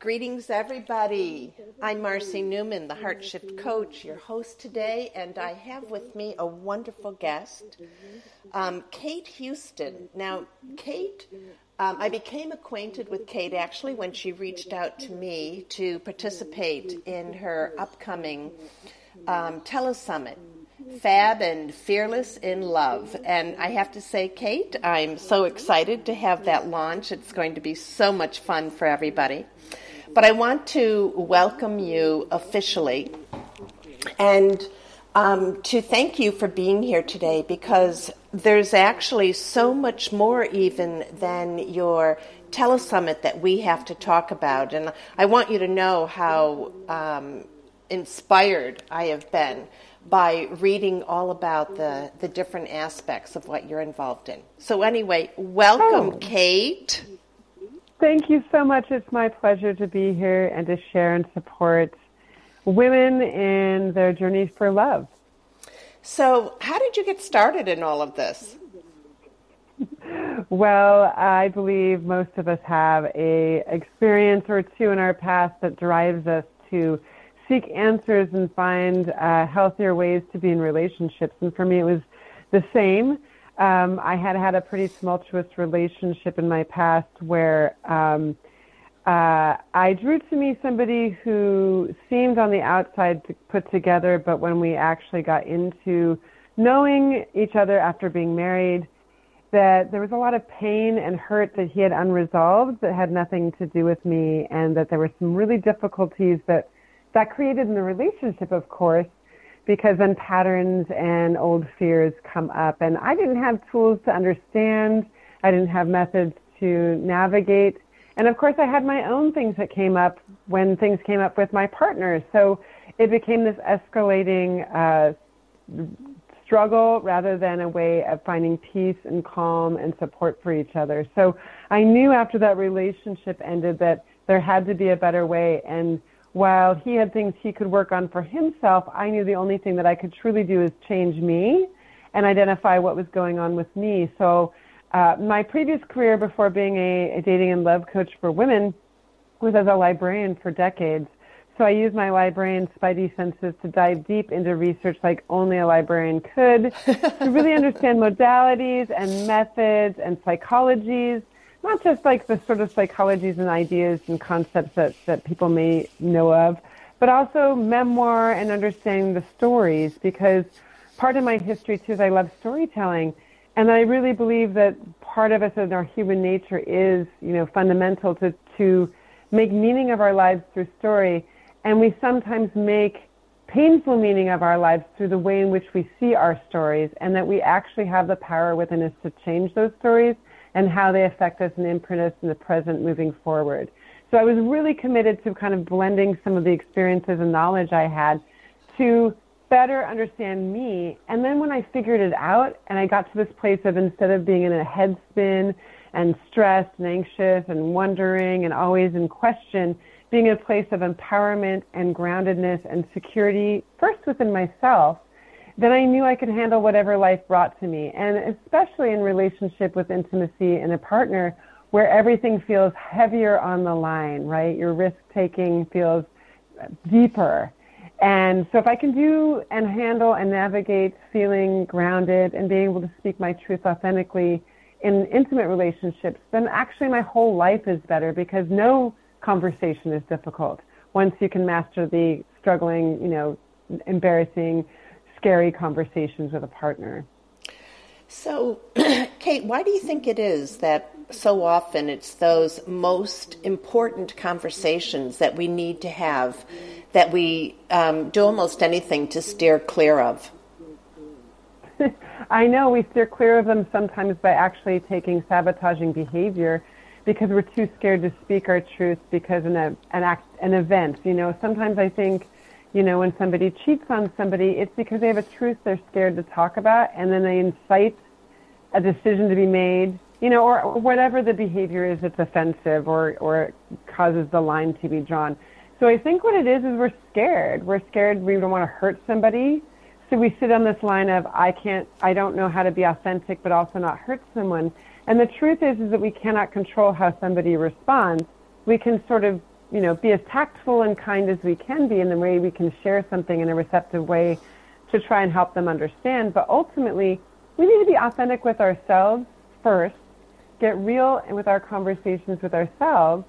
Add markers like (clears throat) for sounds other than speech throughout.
Greetings, everybody. I'm Marcy Newman, the Heart Shift Coach, your host today, and I have with me a wonderful guest, um, Kate Houston. Now, Kate, um, I became acquainted with Kate actually when she reached out to me to participate in her upcoming um, telesummit. Fab and Fearless in Love. And I have to say, Kate, I'm so excited to have that launch. It's going to be so much fun for everybody. But I want to welcome you officially and um, to thank you for being here today because there's actually so much more even than your telesummit that we have to talk about. And I want you to know how um, inspired I have been by reading all about the, the different aspects of what you're involved in. So, anyway, welcome, Oh. Kate. Thank you so much. It's my pleasure to be here and to share and support women in their journeys for love. So, how did you get started in all of this? (laughs) Well, I believe most of us have a experience or two in our past that drives us to seek answers and find uh, healthier ways to be in relationships. And for me, it was the same. Um, I had had a pretty tumultuous relationship in my past where um, uh, I drew to me somebody who seemed on the outside to put together, but when we actually got into knowing each other after being married, that there was a lot of pain and hurt that he had unresolved that had nothing to do with me, and that there were some really difficulties that that created in the relationship, of course, because then patterns and old fears come up. And I didn't have tools to understand. I didn't have methods to navigate. And of course, I had my own things that came up when things came up with my partner. So it became this escalating uh, struggle rather than a way of finding peace and calm and support for each other. So I knew after that relationship ended that there had to be a better way. And while he had things he could work on for himself, I knew the only thing that I could truly do is change me and identify what was going on with me. So uh, my previous career before being a, a dating and love coach for women was as a librarian for decades. So I used my librarian spidey senses to dive deep into research like only a librarian could to really (laughs) understand modalities and methods and psychologies, not just like the sort of psychologies and ideas and concepts that, that people may know of, but also memoir and understanding the stories because part of my history too is I love storytelling. And I really believe that part of us in our human nature is, you know, fundamental to, to make meaning of our lives through story. And we sometimes make painful meaning of our lives through the way in which we see our stories, and that we actually have the power within us to change those stories and how they affect us and imprint us in the present moving forward. So I was really committed to kind of blending some of the experiences and knowledge I had to better understand me. And then when I figured it out and I got to this place of instead of being in a head spin and stressed and anxious and wondering and always in question, being in a place of empowerment and groundedness and security, first within myself, then I knew I could handle whatever life brought to me. And especially in relationship with intimacy and a partner where everything feels heavier on the line, right? Your risk taking feels deeper. And so if I can do and handle and navigate feeling grounded and being able to speak my truth authentically in intimate relationships, then actually my whole life is better because no conversation is difficult once you can master the struggling, you know, embarrassing, scary conversations with a partner. So, (clears throat) Kate, why do you think it is that so often it's those most important conversations that we need to have that we um, do almost anything to steer clear of? (laughs) I know we steer clear of them sometimes by actually taking sabotaging behavior because we're too scared to speak our truth because an, an, act, an event. You know, sometimes I think, you know, when somebody cheats on somebody, it's because they have a truth they're scared to talk about, and then they incite a decision to be made, you know, or, whatever the behavior is that's offensive or, or causes the line to be drawn. So I think what it is is we're scared. We're scared we don't want to hurt somebody. So we sit on this line of I can't, I don't know how to be authentic, but also not hurt someone. And the truth is, is that we cannot control how somebody responds. We can sort of, you know, be as tactful and kind as we can be in the way we can share something in a receptive way to try and help them understand. But ultimately, we need to be authentic with ourselves first, get real with our conversations with ourselves,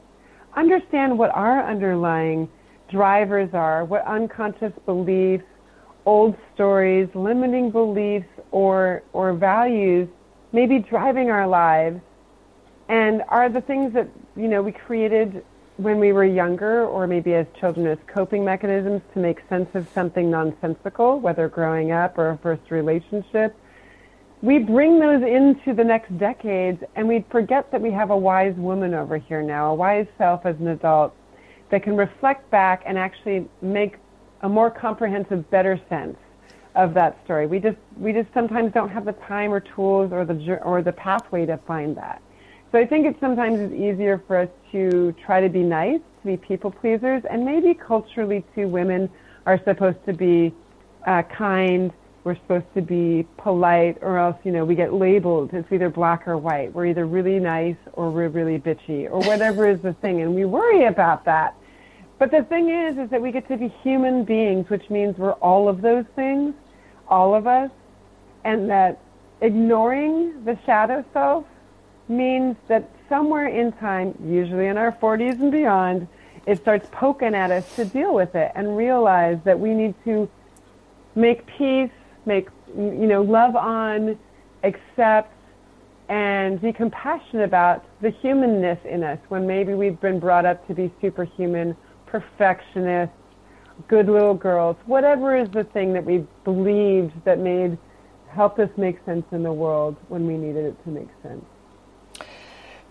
understand what our underlying drivers are, what unconscious beliefs, old stories, limiting beliefs, or, or values may be driving our lives, and are the things that you know we created when we were younger, or maybe as children, as coping mechanisms to make sense of something nonsensical, whether growing up or a first relationship. We bring those into the next decades, and we forget that we have a wise woman over here now, a wise self as an adult, that can reflect back and actually make a more comprehensive, better sense of that story. We just we just sometimes don't have the time or tools or the or the pathway to find that. So I think it sometimes is easier for us to try to be nice, to be people pleasers, and maybe culturally too, women are supposed to be uh, kind. We're supposed to be polite, or else you know we get labeled. It's either black or white. We're either really nice or we're really bitchy, or whatever is the thing, and we worry about that. But the thing is, is that we get to be human beings, which means we're all of those things, all of us, and that ignoring the shadow self means that somewhere in time, usually in our 40s and beyond, it starts poking at us to deal with it and realize that we need to make peace, make, you know, love on, accept, and be compassionate about the humanness in us when maybe we've been brought up to be superhuman perfectionists, good little girls, whatever is the thing that we believed that made helped us make sense in the world when we needed it to make sense.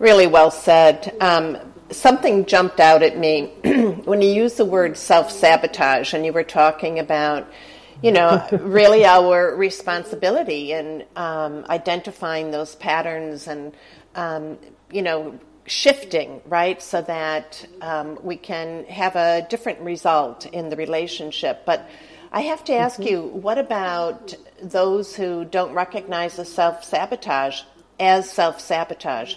Really well said. Um, something jumped out at me (clears throat) when you used the word self sabotage, and you were talking about, you know, (laughs) really our responsibility in um, identifying those patterns and, um, you know, shifting, right, so that um, we can have a different result in the relationship. But I have to ask mm-hmm. you, what about those who don't recognize the self sabotage as self sabotage?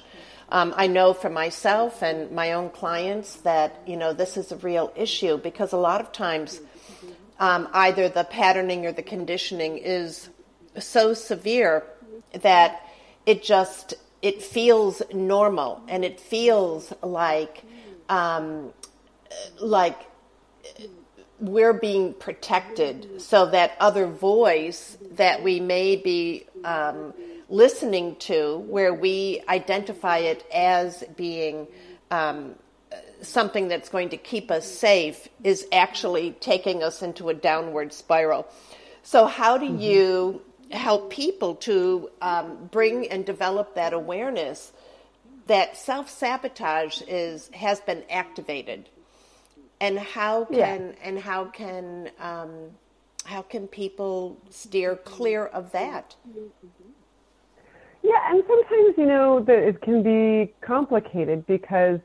Um, I know for myself and my own clients that you know this is a real issue because a lot of times um, either the patterning or the conditioning is so severe that it just it feels normal and it feels like um, like we're being protected so that other voice that we may be um, listening to where we identify it as being um, something that's going to keep us safe is actually taking us into a downward spiral so how do mm-hmm. you help people to um, bring and develop that awareness that self sabotage is has been activated, and how can yeah. and how can um, how can people steer clear of that? Yeah, and sometimes you know that it can be complicated because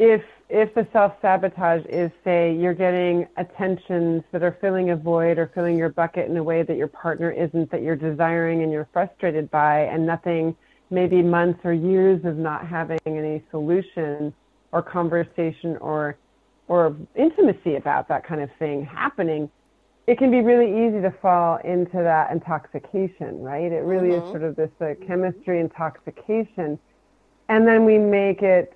if if the self sabotage is, say, you're getting attentions that are filling a void or filling your bucket in a way that your partner isn't, that you're desiring and you're frustrated by, and nothing, maybe months or years of not having any solution or conversation or or intimacy about that kind of thing happening, it can be really easy to fall into that intoxication, right? It really mm-hmm. is sort of this uh, chemistry intoxication. And then we make it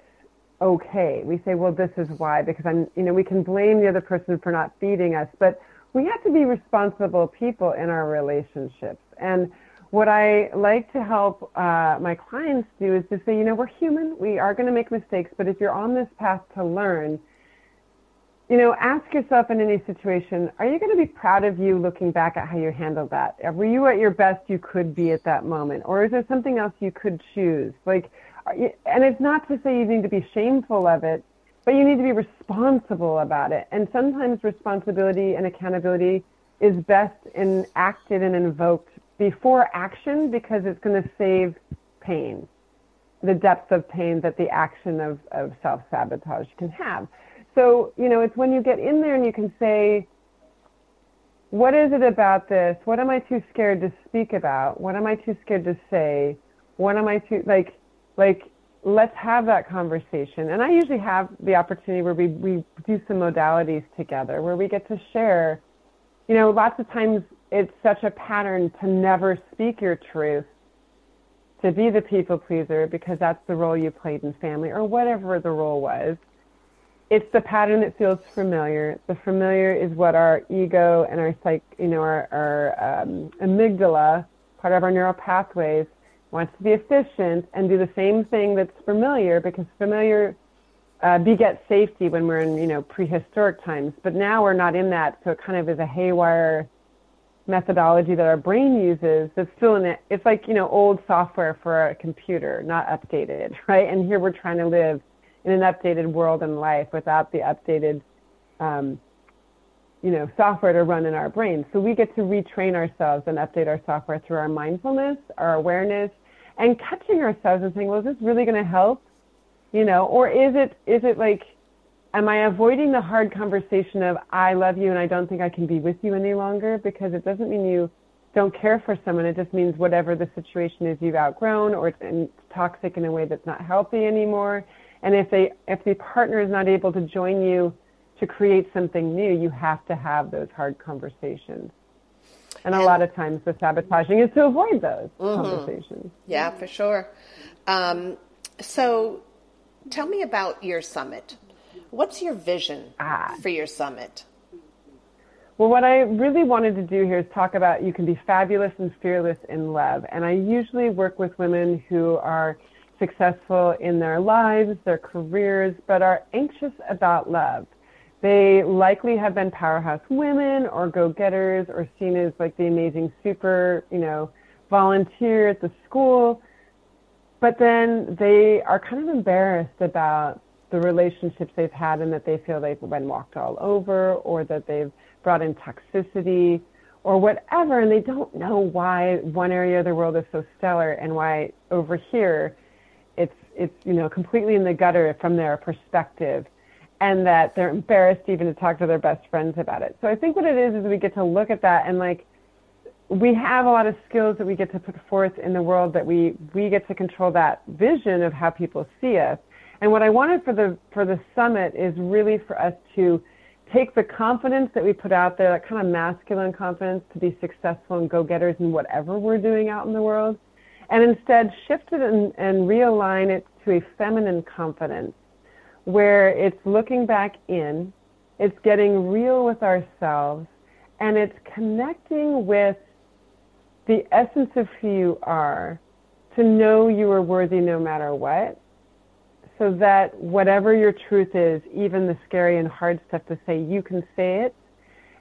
okay. We say, well, this is why, because I'm, you know, we can blame the other person for not feeding us, but we have to be responsible people in our relationships. And what I like to help uh, my clients do is to say, you know, we're human. We are going to make mistakes, but if you're on this path to learn, you know, ask yourself in any situation, are you going to be proud of you looking back at how you handled that? Were you at your best you could be at that moment? Or is there something else you could choose? Like, and it's not to say you need to be shameful of it, but you need to be responsible about it. And sometimes responsibility and accountability is best enacted and invoked before action because it's going to save pain, the depth of pain that the action of, of self sabotage can have. So, you know, it's when you get in there and you can say, what is it about this? What am I too scared to speak about? What am I too scared to say? What am I too, like, like, let's have that conversation. And I usually have the opportunity where we, we do some modalities together, where we get to share. You know, lots of times it's such a pattern to never speak your truth, to be the people pleaser because that's the role you played in family or whatever the role was. It's the pattern that feels familiar. The familiar is what our ego and our psych, you know, our, our um, amygdala, part of our neural pathways, wants to be efficient and do the same thing that's familiar because familiar uh, begets safety when we're in you know prehistoric times. But now we're not in that, so it kind of is a haywire methodology that our brain uses that's still in it. It's like you know old software for a computer, not updated, (laughs) right? And here we're trying to live in an updated world and life without the updated um, you know, software to run in our brains. So we get to retrain ourselves and update our software through our mindfulness, our awareness, and catching ourselves and saying, well, is this really going to help? You know, or is it, is it like, am I avoiding the hard conversation of, I love you and I don't think I can be with you any longer? Because it doesn't mean you don't care for someone. It just means whatever the situation is you've outgrown or it's toxic in a way that's not healthy anymore. And if they, if the partner is not able to join you to create something new, you have to have those hard conversations. And, and a lot of times the sabotaging is to avoid those mm-hmm. conversations. Yeah, for sure. Um, so tell me about your summit. What's your vision ah. for your summit? Well, what I really wanted to do here is talk about you can be fabulous and fearless in love. And I usually work with women who are successful in their lives, their careers, but are anxious about love. They likely have been powerhouse women or go-getters or seen as like the amazing super, you know, volunteer at the school. But then they are kind of embarrassed about the relationships they've had and that they feel they've been walked all over or that they've brought in toxicity or whatever. And they don't know why one area of the world is so stellar and why over here it's, you know, completely in the gutter from their perspective and that they're embarrassed even to talk to their best friends about it. So I think what it is is we get to look at that and like we have a lot of skills that we get to put forth in the world that we we get to control that vision of how people see us. And what I wanted for the for the summit is really for us to take the confidence that we put out there, that kind of masculine confidence to be successful and go-getters in whatever we're doing out in the world, and instead shift it and, and realign it to a feminine confidence where it's looking back in, it's getting real with ourselves, and it's connecting with the essence of who you are to know you are worthy no matter what. So that whatever your truth is, even the scary and hard stuff to say, you can say it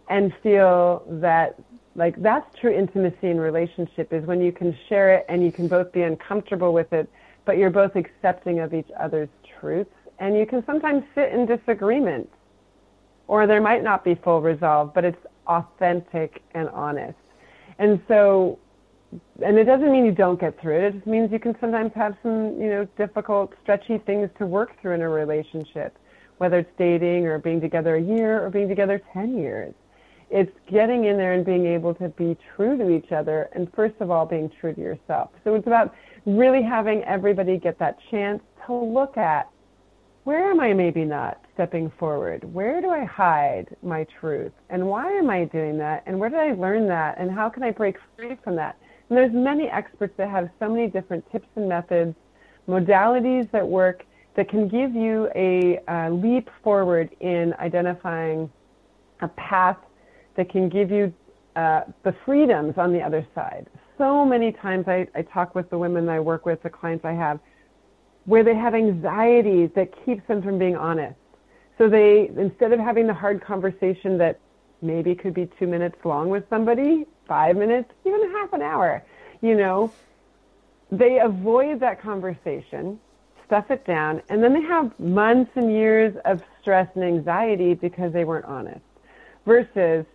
and feel that like that's true intimacy in relationship is when you can share it and you can both be uncomfortable with it, but you're both accepting of each other's truths and you can sometimes sit in disagreement or there might not be full resolve, but it's authentic and honest. And so, and it doesn't mean you don't get through it. It just means you can sometimes have some, you know, difficult, stretchy things to work through in a relationship, whether it's dating or being together a year or being together 10 years. It's getting in there and being able to be true to each other and first of all, being true to yourself. So it's about really having everybody get that chance to look at where am I maybe not stepping forward? Where do I hide my truth? And why am I doing that? And where did I learn that? And how can I break free from that? And there's many experts that have so many different tips and methods, modalities that work that can give you a, a leap forward in identifying a path that can give you uh, the freedoms on the other side. So many times I, I talk with the women I work with, the clients I have, where they have anxieties that keeps them from being honest. So they, instead of having the hard conversation that maybe could be two minutes long with somebody, five minutes, even half an hour, you know, they avoid that conversation stuff it down, and then they have months and years of stress and anxiety because they weren't honest. Versus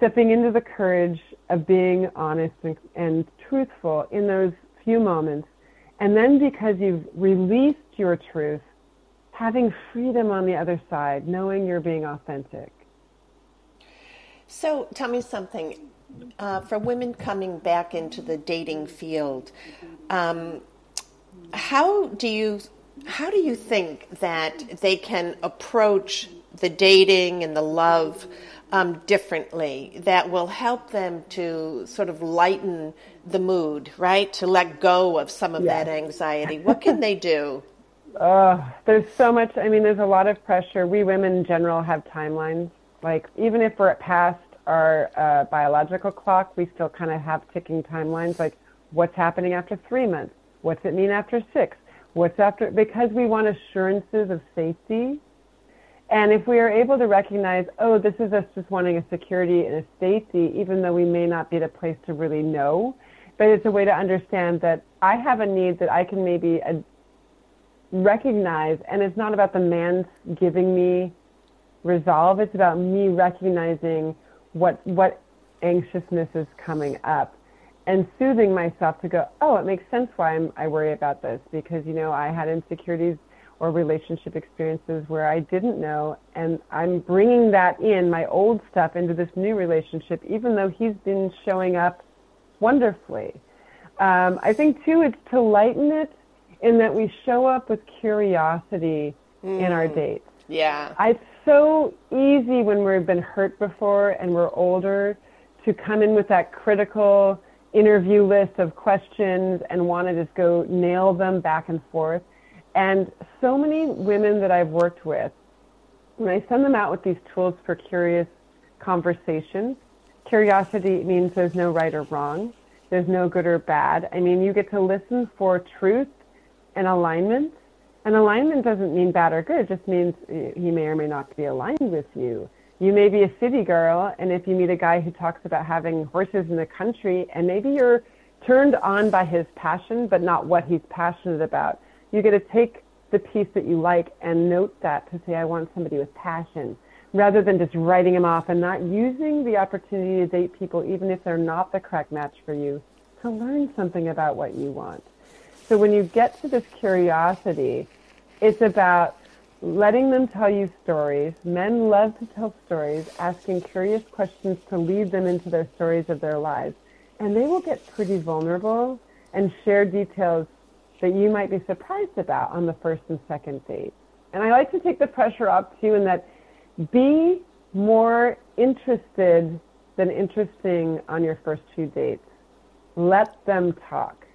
stepping into the courage of being honest and, and truthful in those few moments, and then because you've released your truth, having freedom on the other side, knowing you're being authentic. So tell me something. Uh, for women coming back into the dating field, um, how do you how do you think that they can approach the dating and the love um, differently that will help them to sort of lighten the mood, right? To let go of some of that anxiety. What can they do? (laughs) Uh, there's so much. I mean, there's a lot of pressure. We women in general have timelines. Like, even if we're past our uh, biological clock, we still kind of have ticking timelines. Like, what's happening after three months? What's it mean after six? What's after? Because we want assurances of safety and if we are able to recognize, oh, this is us just wanting a security and a safety, even though we may not be a place to really know, but it's a way to understand that I have a need that I can maybe uh, recognize, and it's not about the man giving me resolve. It's about me recognizing what what anxiousness is coming up, and soothing myself to go, oh, it makes sense why I'm, I worry about this because you know I had insecurities or relationship experiences where I didn't know, and I'm bringing that in, my old stuff, into this new relationship, even though he's been showing up wonderfully. Um, I think, too, it's to lighten it in that we show up with curiosity mm. in our mm. dates. Yeah. It's so easy when we've been hurt before and we're older to come in with that critical interview list of questions and want to just go nail them back and forth. And so many women that I've worked with, when I send them out with these tools for curious conversations, curiosity means there's no right or wrong, there's no good or bad. I mean, you get to listen for truth and alignment. And alignment doesn't mean bad or good, it just means he may or may not be aligned with you. You may be a city girl, and if you meet a guy who talks about having horses in the country, and maybe you're turned on by his passion, but not what he's passionate about you get to take the piece that you like and note that to say, I want somebody with passion, rather than just writing them off and not using the opportunity to date people, even if they're not the correct match for you, to learn something about what you want. So when you get to this curiosity, it's about letting them tell you stories. Men love to tell stories, asking curious questions to lead them into their stories of their lives. And they will get pretty vulnerable and share details that you might be surprised about on the first and second date. And I like to take the pressure off too in that be more interested than interesting on your first two dates. Let them talk.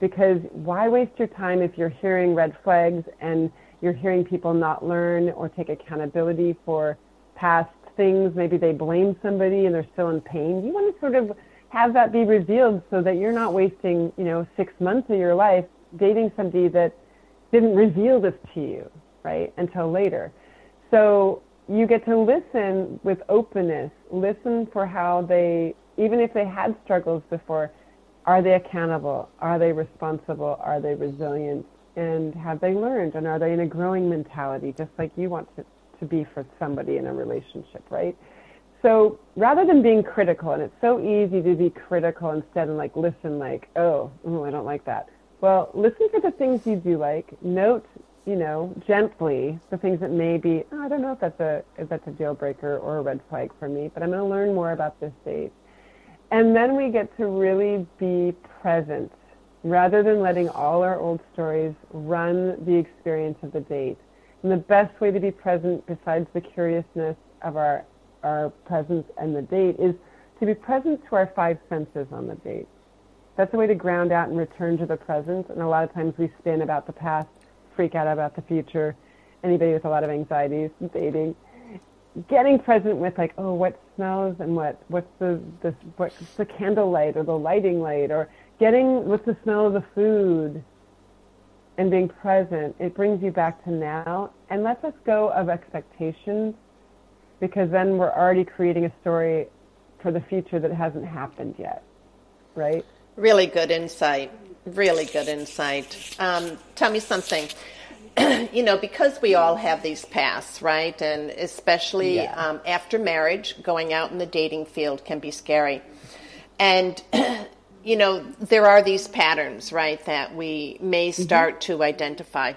Because why waste your time if you're hearing red flags and you're hearing people not learn or take accountability for past things? Maybe they blame somebody and they're still in pain. You want to sort of have that be revealed so that you're not wasting, you know, six months of your life dating somebody that didn't reveal this to you, right, until later. So you get to listen with openness, listen for how they, even if they had struggles before, are they accountable? Are they responsible? Are they resilient? And have they learned? And are they in a growing mentality, just like you want to, to be for somebody in a relationship, right? So rather than being critical, and it's so easy to be critical instead and like listen, like, oh, ooh, I don't like that. Well, listen for the things you do like. Note, you know, gently the things that may be. Oh, I don't know if that's a if that's a deal breaker or a red flag for me, but I'm going to learn more about this date. And then we get to really be present rather than letting all our old stories run the experience of the date. And the best way to be present, besides the curiousness of our our presence and the date, is to be present to our five senses on the date. That's a way to ground out and return to the present. And a lot of times we spin about the past, freak out about the future. Anybody with a lot of anxieties, dating, getting present with like, oh, what smells and what what's the the what's the candlelight or the lighting light or getting what's the smell of the food and being present. It brings you back to now and lets us go of expectations because then we're already creating a story for the future that hasn't happened yet, right? Really good insight. Really good insight. Um, tell me something. (clears throat) you know, because we all have these pasts, right? And especially Yeah. um, after marriage, going out in the dating field can be scary. And, (clears throat) you know, there are these patterns, right, that we may start to identify.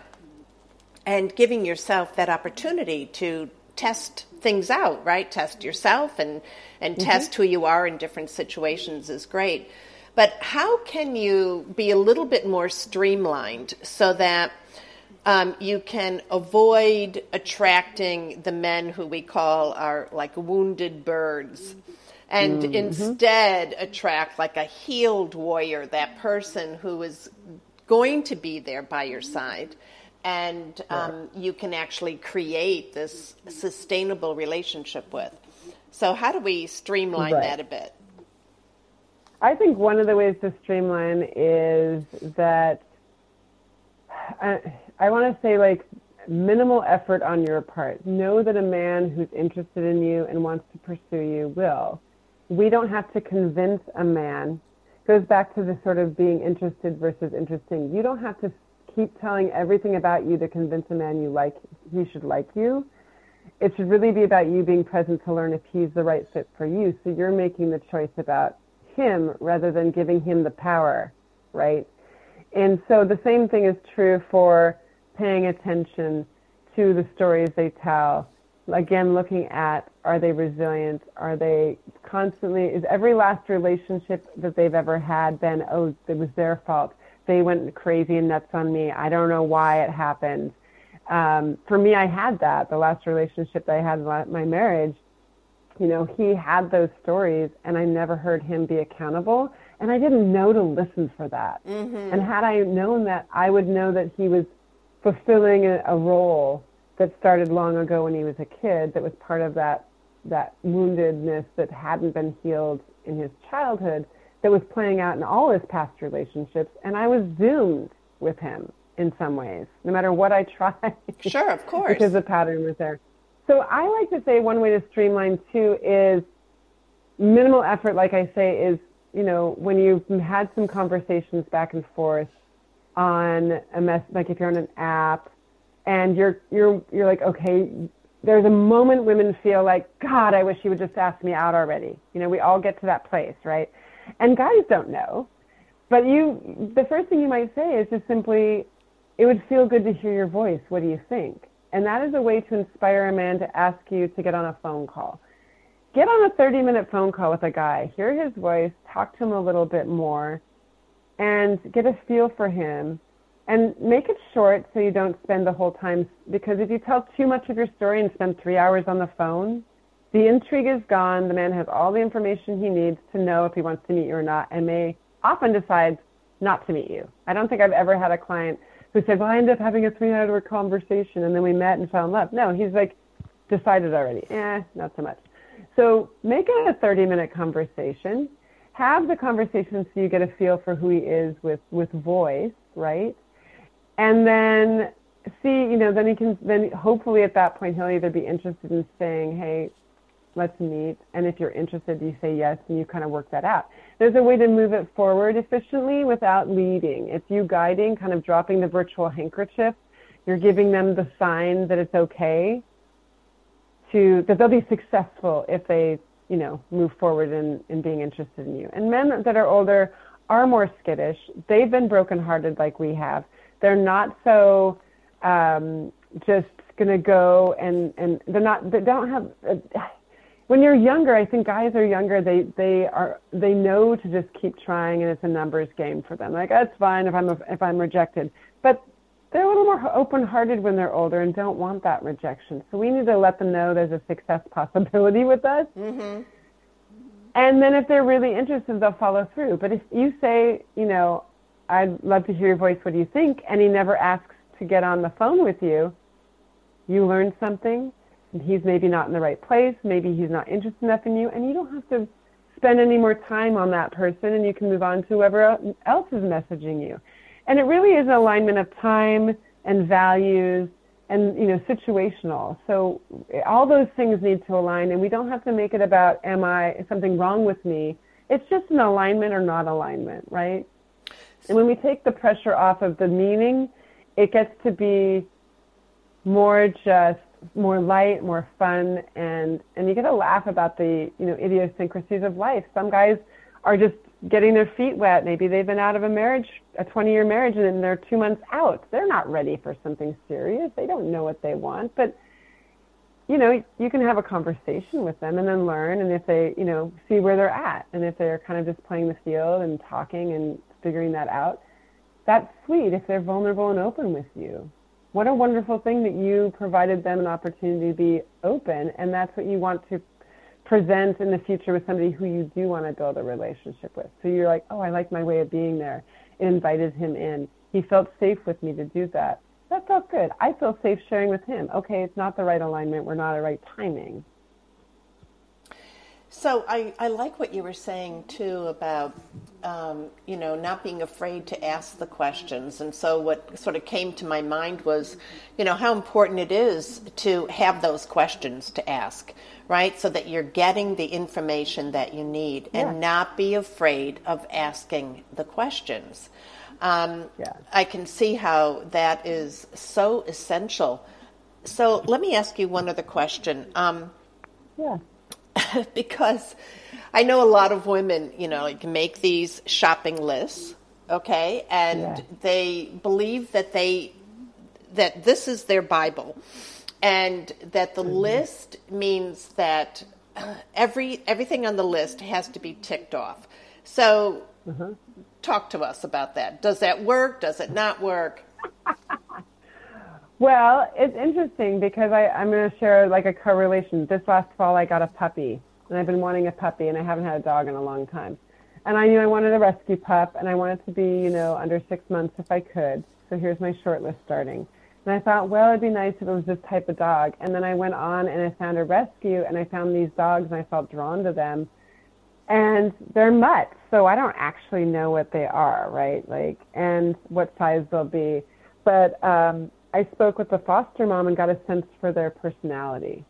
And giving yourself that opportunity to test things out, right? Test yourself and, and test who you are in different situations is great. But how can you be a little bit more streamlined so that um, you can avoid attracting the men who we call are like wounded birds and instead attract like a healed warrior, that person who is going to be there by your side. And um, you can actually create this sustainable relationship with. So, how do we streamline Right. that a bit? I think one of the ways to streamline is that uh, I, I want to say like minimal effort on your part. Know that a man who's interested in you and wants to pursue you will. We don't have to convince a man. Goes back to the sort of being interested versus interesting. You don't have to keep telling everything about you to convince a man you like he should like you. It should really be about you being present to learn if he's the right fit for you. So you're making the choice about him rather than giving him the power, right? And so the same thing is true for paying attention to the stories they tell. Again, looking at are they resilient? Are they constantly, is every last relationship that they've ever had been, oh, it was their fault? They went crazy and nuts on me. I don't know why it happened. Um, for me, I had that. The last relationship I had my marriage, you know, he had those stories and I never heard him be accountable. And I didn't know to listen for that. Mm-hmm. And had I known that, I would know that he was fulfilling a, a role that started long ago when he was a kid that was part of that, that woundedness that hadn't been healed in his childhood that was playing out in all his past relationships. And I was doomed with him in some ways, no matter what I (laughs) tried. Sure, of course. because the pattern was there. So I like to say one way to streamline too is minimal effort. Like I say, is you know when you've had some conversations back and forth on a mess, like if you're on an app, and you're you're you're like, okay, there's a moment women feel like, God, I wish he would just ask me out already. You know, we all get to that place, right? And guys don't know, but you, the first thing you might say is just simply, it would feel good to hear your voice. What do you think? And that is a way to inspire a man to ask you to get on a phone call. Get on a 30 minute phone call with a guy, hear his voice, talk to him a little bit more, and get a feel for him. And make it short so you don't spend the whole time. Because if you tell too much of your story and spend three hours on the phone, the intrigue is gone. The man has all the information he needs to know if he wants to meet you or not, and may often decide not to meet you. I don't think I've ever had a client who said, Well, I ended up having a three hour conversation and then we met and fell in love. No, he's like decided already. Eh, not so much. So make it a 30 minute conversation. Have the conversation so you get a feel for who he is with, with voice, right? And then see, you know, then he can, then hopefully at that point he'll either be interested in saying, hey, let's meet. And if you're interested, you say yes and you kind of work that out. There's a way to move it forward efficiently without leading. It's you guiding, kind of dropping the virtual handkerchief. You're giving them the sign that it's okay to, that they'll be successful if they, you know, move forward in, in being interested in you. And men that are older are more skittish. They've been brokenhearted like we have. They're not so um, just going to go and, and they're not, they don't have, uh, when you're younger, I think guys are younger. They they are they know to just keep trying, and it's a numbers game for them. Like that's fine if I'm if I'm rejected, but they're a little more open-hearted when they're older and don't want that rejection. So we need to let them know there's a success (laughs) possibility with us. Mm-hmm. And then if they're really interested, they'll follow through. But if you say, you know, I'd love to hear your voice. What do you think? And he never asks to get on the phone with you. You learned something he's maybe not in the right place, maybe he's not interested enough in you, and you don't have to spend any more time on that person, and you can move on to whoever else is messaging you. And it really is an alignment of time and values and you know situational. So all those things need to align, and we don't have to make it about am I something wrong with me. It's just an alignment or not alignment, right? And when we take the pressure off of the meaning, it gets to be more just more light, more fun, and and you get to laugh about the you know idiosyncrasies of life. Some guys are just getting their feet wet. Maybe they've been out of a marriage, a 20 year marriage, and then they're two months out. They're not ready for something serious. They don't know what they want, but you know, you can have a conversation with them and then learn. And if they, you know, see where they're at, and if they're kind of just playing the field and talking and figuring that out, that's sweet. If they're vulnerable and open with you, what a wonderful thing that you provided them an opportunity to be open, and that's what you want to present in the future with somebody who you do want to build a relationship with. So you're like, oh, I like my way of being there. It invited him in. He felt safe with me to do that. That felt good. I feel safe sharing with him. Okay, it's not the right alignment. We're not at right timing. So I, I like what you were saying too about um, you know not being afraid to ask the questions. And so what sort of came to my mind was, you know, how important it is to have those questions to ask, right? So that you're getting the information that you need and not be afraid of asking the questions. Um, yeah. I can see how that is so essential. So let me ask you one other question. Um, yeah. (laughs) because I know a lot of women, you know, like make these shopping lists, okay, and yeah. they believe that they that this is their Bible, and that the mm-hmm. list means that (clears throat) every everything on the list has to be ticked off. So, mm-hmm. talk to us about that. Does that work? Does it not work? (laughs) well, it's interesting because I, I'm going to share like a correlation. This last fall, I got a puppy, and I've been wanting a puppy, and I haven't had a dog in a long time. And I knew I wanted a rescue pup, and I wanted to be, you know, under six months if I could. So here's my short list starting. And I thought, well, it'd be nice if it was this type of dog. And then I went on and I found a rescue, and I found these dogs, and I felt drawn to them and they're mutts, so I don't actually know what they are, right? Like, and what size they'll be. But um, I spoke with the foster mom and got a sense for their personality,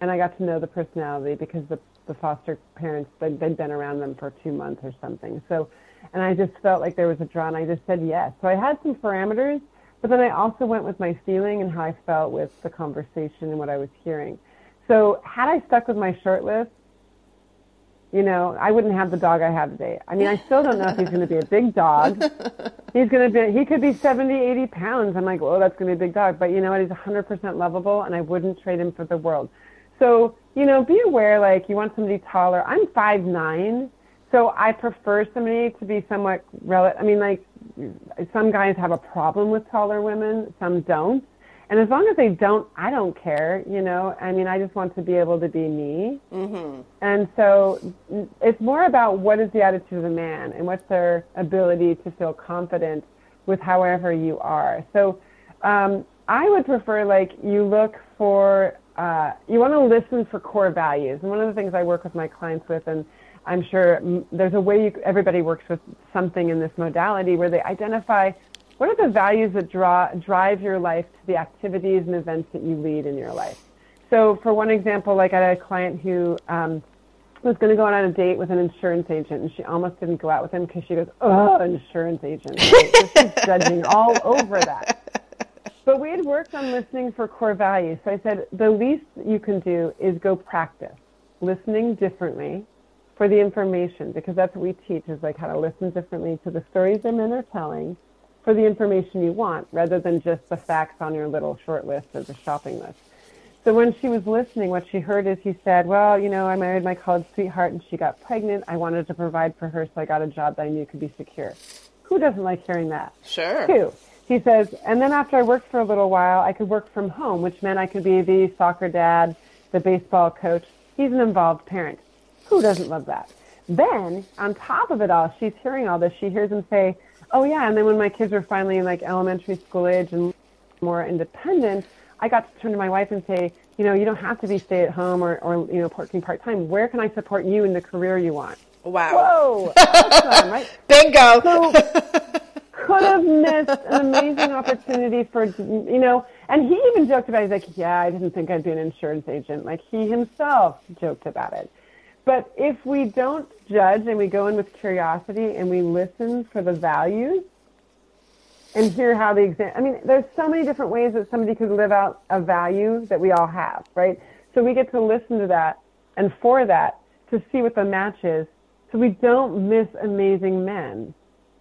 and I got to know the personality because the the foster parents they'd, they'd been around them for two months or something. So, and I just felt like there was a draw, and I just said yes. So I had some parameters, but then I also went with my feeling and how I felt with the conversation and what I was hearing. So had I stuck with my short list, you know, I wouldn't have the dog I have today. I mean, I still don't know if he's going to be a big dog. (laughs) He's going to be, he could be 70, 80 pounds. I'm like, oh, that's going to be a big dog. But you know what? He's 100% lovable, and I wouldn't trade him for the world. So, you know, be aware, like, you want somebody taller. I'm five nine, so I prefer somebody to be somewhat relative. I mean, like, some guys have a problem with taller women, some don't. And as long as they don't, I don't care, you know. I mean, I just want to be able to be me. Mm-hmm. And so it's more about what is the attitude of the man and what's their ability to feel confident with however you are. So um, I would prefer, like, you look for, uh, you want to listen for core values. And one of the things I work with my clients with, and I'm sure there's a way you, everybody works with something in this modality where they identify what are the values that draw, drive your life to the activities and events that you lead in your life? So, for one example, like I had a client who um, was going to go on a date with an insurance agent, and she almost didn't go out with him because she goes, "Oh, insurance agent!" Right? she's (laughs) judging all over that. But we had worked on listening for core values, so I said the least you can do is go practice listening differently for the information because that's what we teach is like how to listen differently to the stories the men are telling for the information you want rather than just the facts on your little short list or the shopping list. So when she was listening, what she heard is he said, Well, you know, I married my college sweetheart and she got pregnant. I wanted to provide for her, so I got a job that I knew could be secure. Who doesn't like hearing that? Sure. Two, he says, and then after I worked for a little while, I could work from home, which meant I could be the soccer dad, the baseball coach. He's an involved parent. Who doesn't love that? Then, on top of it all, she's hearing all this. She hears him say, Oh yeah, and then when my kids were finally in like elementary school age and more independent, I got to turn to my wife and say, you know, you don't have to be stay at home or, or you know, working part time. Where can I support you in the career you want? Wow. Whoa. (laughs) awesome, right? Bingo. So, could have missed an amazing opportunity for, you know, and he even joked about it. He's like, yeah, I didn't think I'd be an insurance agent. Like he himself joked about it. But if we don't judge and we go in with curiosity and we listen for the values, and hear how the exam. I mean, there's so many different ways that somebody could live out a value that we all have, right? So we get to listen to that and for that to see what the match is, so we don't miss amazing men.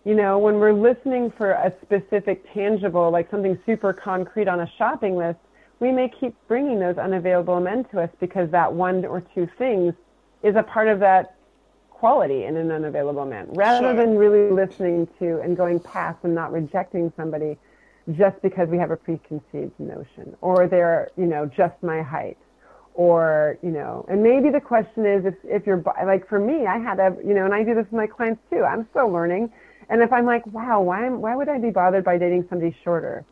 You know, when we're listening for a specific tangible, like something super concrete on a shopping list, we may keep bringing those unavailable men to us because that one or two things is a part of that quality in an unavailable man. Rather Sure. than really listening to and going past and not rejecting somebody just because we have a preconceived notion or they're you know just my height or you know and maybe the question is if if you're like for me i had a you know and i do this with my clients too i'm still learning and if i'm like wow why am, why would i be bothered by dating somebody shorter?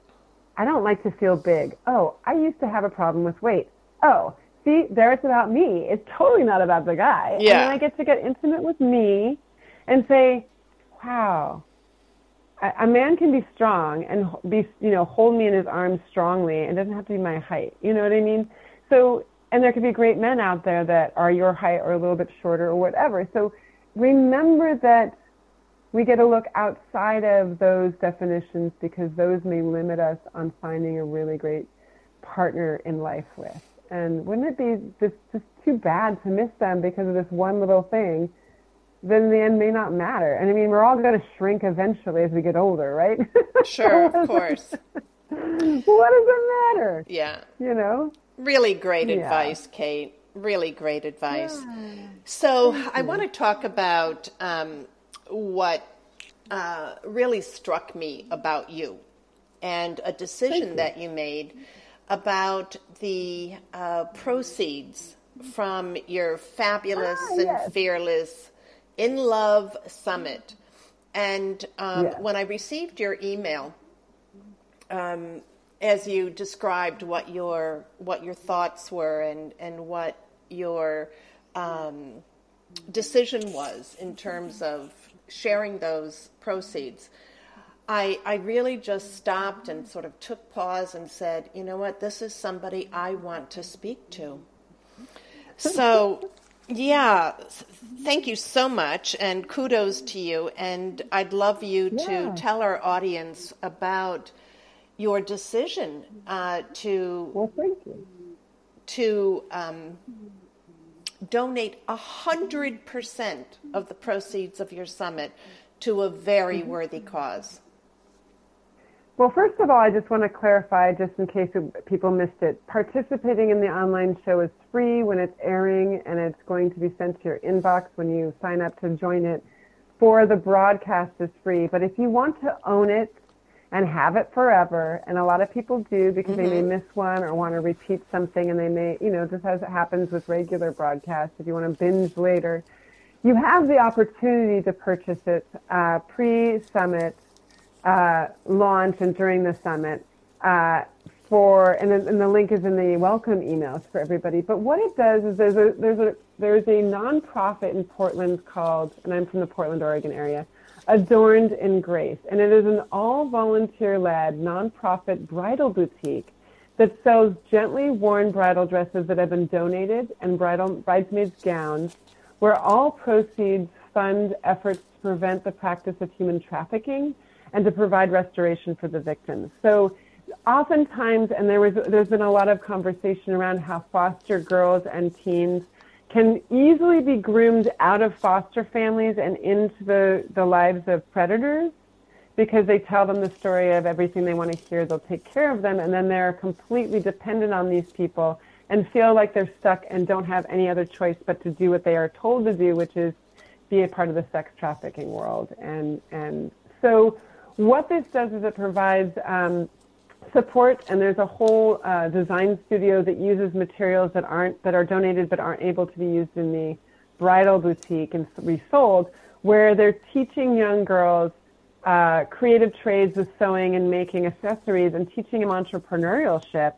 I don't like to feel big. Oh i used to have a problem with weight. Oh see there it's about me. It's totally not about the guy. And Yeah. then i get to get intimate with me and say wow a, a man can be strong and be you know hold me in his arms strongly and doesn't have to be my height. You know what i mean? So and there could be great men out there that are your height or a little bit shorter or whatever. So remember that we get to look outside of those definitions because those may limit us on finding a really great partner in life with and wouldn't it be just, just too bad to miss them because of this one little thing then in the end may not matter. And I mean, we're all going to shrink eventually as we get older, right? (laughs) Sure, of course. (laughs) what does it matter? Yeah. You know? Really great Yeah. advice, Kate. Really great advice. So, I want to talk about um, what uh, really struck me about you and a decision that you made about the uh, proceeds from your fabulous Ah, and fearless in love summit. And um, Yes. when I received your email, um, as you described what your what your thoughts were and and what your um, decision was in terms of sharing those proceeds, I I really just stopped and sort of took pause and said, you know what, this is somebody I want to speak to. So. Yeah, thank you so much, and kudos to you. And I'd love you to tell our audience about your decision uh, to Well, thank you. to um, donate a hundred percent of the proceeds of your summit to a very worthy cause. Well, first of all, I just want to clarify, just in case people missed it, participating in the online show is free when it's airing, and it's going to be sent to your inbox when you sign up to join it. For the broadcast is free, but if you want to own it and have it forever, and a lot of people do because they may miss one or want to repeat something, and they may, you know, just as it happens with regular broadcasts, if you want to binge later, you have the opportunity to purchase it uh, pre-summit uh, launch and during the summit uh, for and, the- and the link is in the welcome emails for everybody. But what it does is there's a there's a there's a nonprofit in Portland called and I'm from the Portland, Oregon area, Adorned in Grace, and it is an all volunteer led nonprofit bridal boutique that sells gently worn bridal dresses that have been donated and bridal bridesmaids gowns, where all proceeds fund efforts to prevent the practice of human trafficking and to provide restoration for the victims. So oftentimes, and there was there's been a lot of conversation around how foster girls and teens can easily be groomed out of foster families and into the, the lives of predators because they tell them the story of everything they want to hear. They'll take care of them, and then they're completely dependent on these people and feel like they're stuck and don't have any other choice but to do what they are told to do, which is be a part of the sex trafficking world. And and so what this does is it provides um, support, and there's a whole uh, design studio that uses materials that aren't that are donated but aren't able to be used in the bridal boutique and resold, where they're teaching young girls uh, creative trades with sewing and making accessories and teaching them entrepreneurship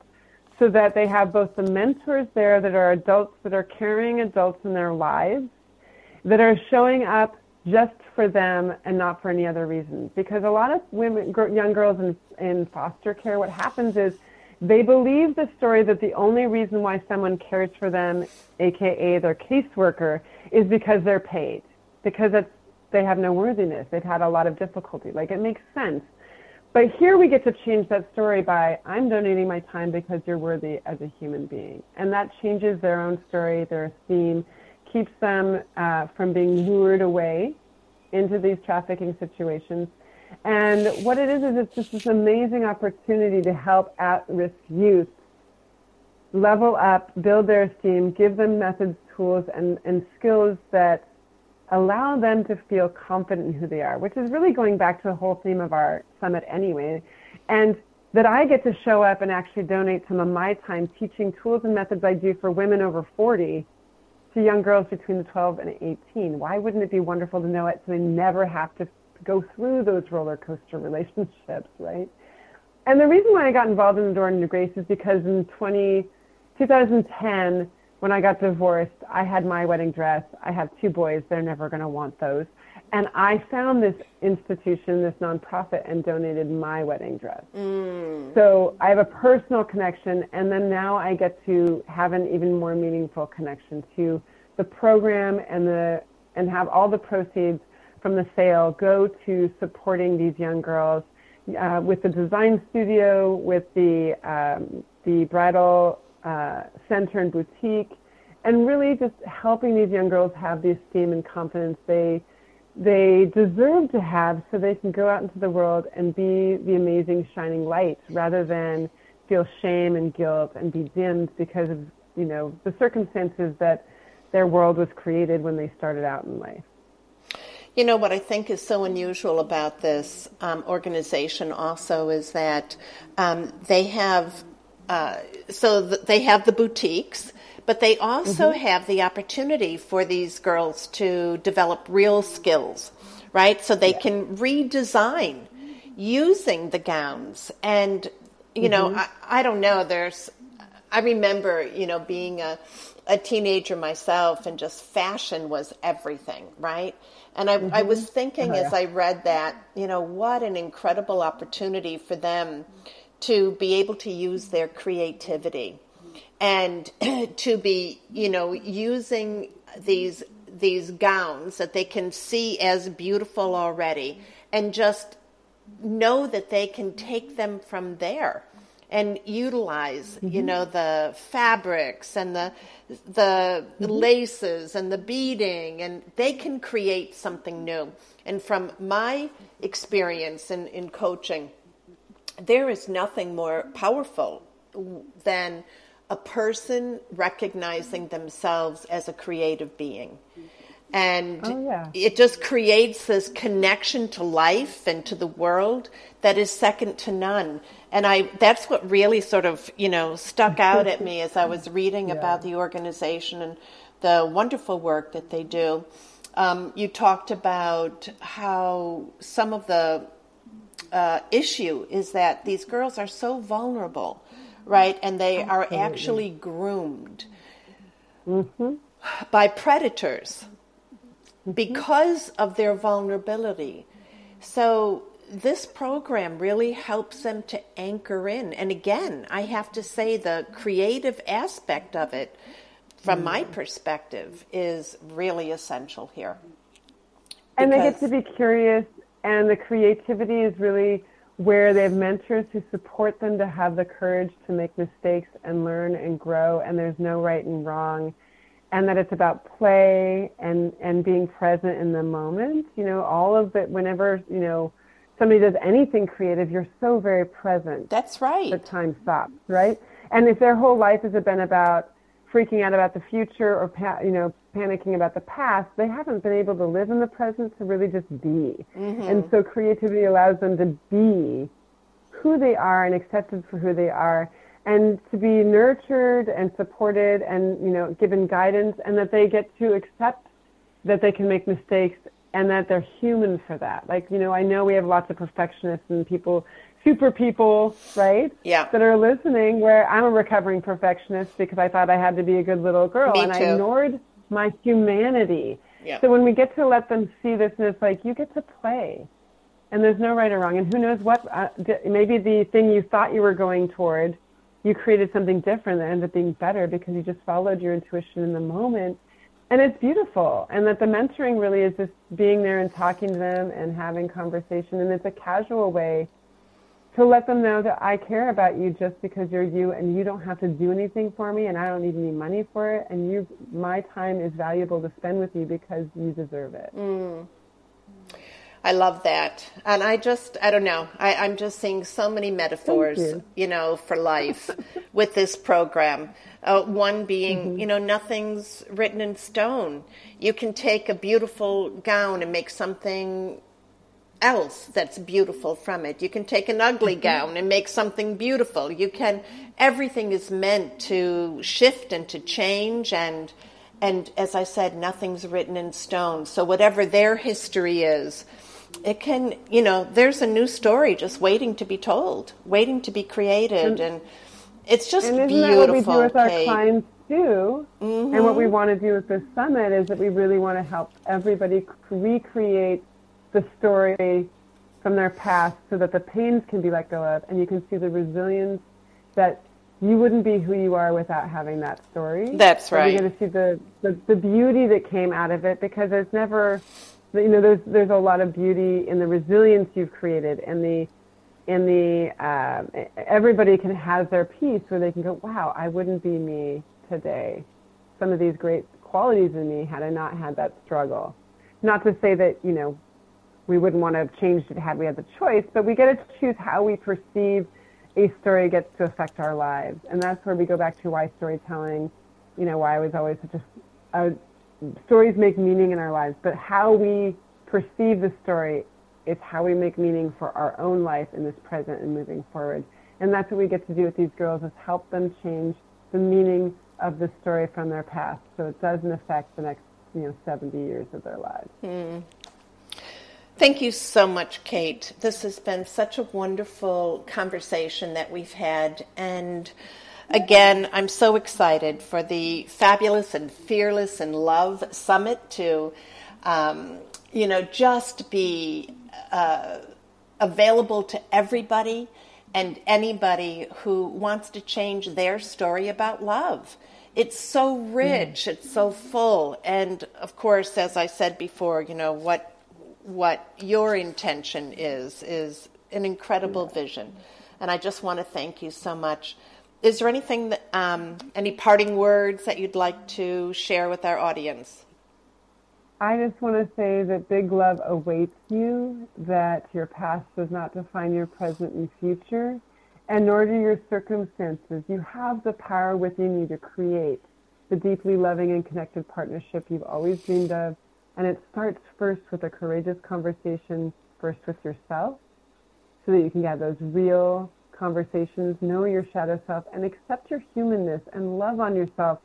so that they have both the mentors there that are adults that are carrying adults in their lives that are showing up just for them and not for any other reason. Because a lot of women, young girls in, in foster care, what happens is they believe the story that the only reason why someone cares for them, aka their caseworker, is because they're paid, because it's, they have no worthiness. They've had a lot of difficulty. Like it makes sense. But here we get to change that story by I'm donating my time because you're worthy as a human being. And that changes their own story, their esteem, keeps them uh, from being lured away into these trafficking situations. And what it is is it's just this amazing opportunity to help at-risk youth level up, build their esteem, give them methods, tools, and, and skills that allow them to feel confident in who they are, which is really going back to the whole theme of our summit anyway. And that I get to show up and actually donate some of my time teaching tools and methods I do for women over 40 to young girls between the 12 and 18. Why wouldn't it be wonderful to know it so they never have to go through those roller coaster (laughs) relationships, right? And the reason why I got involved in the Door Grace is because in 20, 2010, when I got divorced, I had my wedding dress. I have two boys. They're never going to want those. And I found this institution, this nonprofit, and donated my wedding dress. Mm. So I have a personal connection, and then now I get to have an even more meaningful connection to the program and the and have all the proceeds from the sale go to supporting these young girls uh, with the design studio, with the um, the bridal uh, center and boutique, and really just helping these young girls have the esteem and confidence they they deserve to have so they can go out into the world and be the amazing shining light rather than feel shame and guilt and be dimmed because of you know the circumstances that their world was created when they started out in life. You know what I think is so unusual about this um, organization also is that um, they have uh, so they have the boutiques, but they also mm-hmm. have the opportunity for these girls to develop real skills, right? So they yeah. can redesign using the gowns. And, you mm-hmm. know, I, I don't know, there's, I remember, you know, being a, a teenager myself and just fashion was everything, right? And I, mm-hmm. I was thinking oh, yeah. as I read that, you know, what an incredible opportunity for them to be able to use their creativity and (clears throat) to be, you know, using these these gowns that they can see as beautiful already and just know that they can take them from there and utilize mm-hmm. you know the fabrics and the the mm-hmm. laces and the beading and they can create something new and from my experience in, in coaching there is nothing more powerful than a person recognizing themselves as a creative being. And oh, yeah. it just creates this connection to life and to the world that is second to none. And I that's what really sort of, you know, stuck out at me as I was (laughs) reading yeah. about the organization and the wonderful work that they do. Um, you talked about how some of the uh, issue is that these girls are so vulnerable, right? And they are actually groomed mm-hmm. by predators mm-hmm. because of their vulnerability. So this program really helps them to anchor in. And again, I have to say the creative aspect of it, from my mm. perspective, is really essential here. And they get to be curious and the creativity is really where they have mentors who support them to have the courage to make mistakes and learn and grow and there's no right and wrong and that it's about play and and being present in the moment you know all of it whenever you know somebody does anything creative you're so very present. That's right. The time stops right? And if their whole life has been about freaking out about the future or you know panicking about the past, they haven't been able to live in the present to really just be. Mm-hmm. And so creativity allows them to be who they are and accepted for who they are and to be nurtured and supported and you know given guidance and that they get to accept that they can make mistakes and that they're human for that. Like, you know, I know we have lots of perfectionists and people super people, right? Yeah. That are listening where I'm a recovering perfectionist because I thought I had to be a good little girl Me and too. I ignored my humanity. Yeah. So when we get to let them see this and it's like you get to play. And there's no right or wrong. And who knows what uh, maybe the thing you thought you were going toward you created something different that ended up being better because you just followed your intuition in the moment. And it's beautiful. And that the mentoring really is just being there and talking to them and having conversation. And it's a casual way to let them know that I care about you just because you're you and you don't have to do anything for me and I don't need any money for it and you my time is valuable to spend with you because you deserve it. Mm. I love that. And I just, I don't know, I, I'm just seeing so many metaphors, you. you. know, for life (laughs) with this program. Uh, one being, Mm-hmm. you know, nothing's written in stone. You can take a beautiful gown and make something else that's beautiful from it. You can take an ugly Mm-hmm. gown and make something beautiful. You can, everything is meant to shift and to change and, and as I said, nothing's written in stone. So whatever their history is, it can, you know, there's a new story just waiting to be told, waiting to be created. And, it's just And isn't beautiful. that what we do with our Kate. clients too? And what we want to do with this summit is that we really want to help everybody recreate the story from their past so that the pains can be let go of and you can see the resilience that you wouldn't be who you are without having that story. That's right. You're going to see the, the, the beauty that came out of it because there's never, you know, there's, there's a lot of beauty in the resilience you've created and the, in the um, everybody can have their piece where they can go, wow, I wouldn't be me today. Some of these great qualities in me had I not had that struggle. Not to say that you know we wouldn't want to have changed it had we had the choice, but we get to choose how we perceive a story gets to affect our lives, and that's where we go back to why storytelling. You know, why I was always such a, a stories make meaning in our lives, but how we perceive the story is how we make meaning for our own life in this present and moving forward. And that's what we get to do with these girls is help them change the meaning of the story from their past so it doesn't affect the next, you know, 70 years of their lives. Hmm. Thank you so much, Kate. This has been such a wonderful conversation that we've had. And again, I'm so excited for the Fabulous and Fearless and Love Summit to, um, you know, just be uh, available to everybody and anybody who wants to change their story about love. It's so rich, it's so full. And of course, as I said before, you know, what what your intention is is an incredible vision and i just want to thank you so much is there anything that um, any parting words that you'd like to share with our audience I just want to say that big love awaits you, that your past does not define your present and future, and nor do your circumstances. You have the power within you to create the deeply loving and connected partnership you've always dreamed of. And it starts first with a courageous conversation, first with yourself, so that you can have those real conversations, know your shadow self, and accept your humanness and love on yourself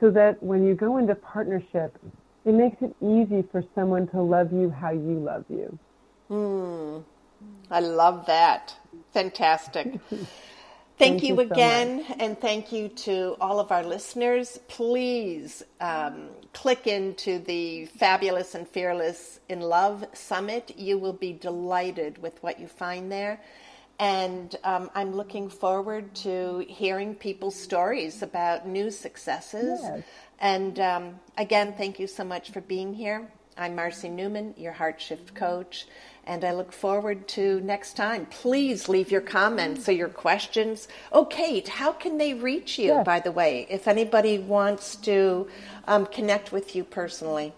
so that when you go into partnership, it makes it easy for someone to love you how you love you. Hmm. i love that. Fantastic (laughs) Thank, Thank you, you so again, and thank you to all of our listeners. Please um, click into the Fabulous and Fearless in Love Summit. You will be delighted with what you find there. And um, I'm looking forward to hearing people's stories about new successes. Yes. And um, again, thank you so much for being here. I'm Marcy Newman, your Heart Shift coach, and I look forward to next time. Please leave your comments or your questions. Oh, Kate, how can they reach you, by the way, if anybody wants to um, connect with you personally?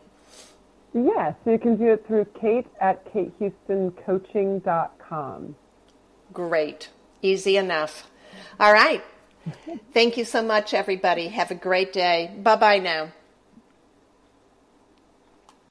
Yes, you can do it through Kate at katehoustoncoaching.com. Great. Easy enough. All right. (laughs) Thank you so much, everybody. Have a great day. Bye bye now.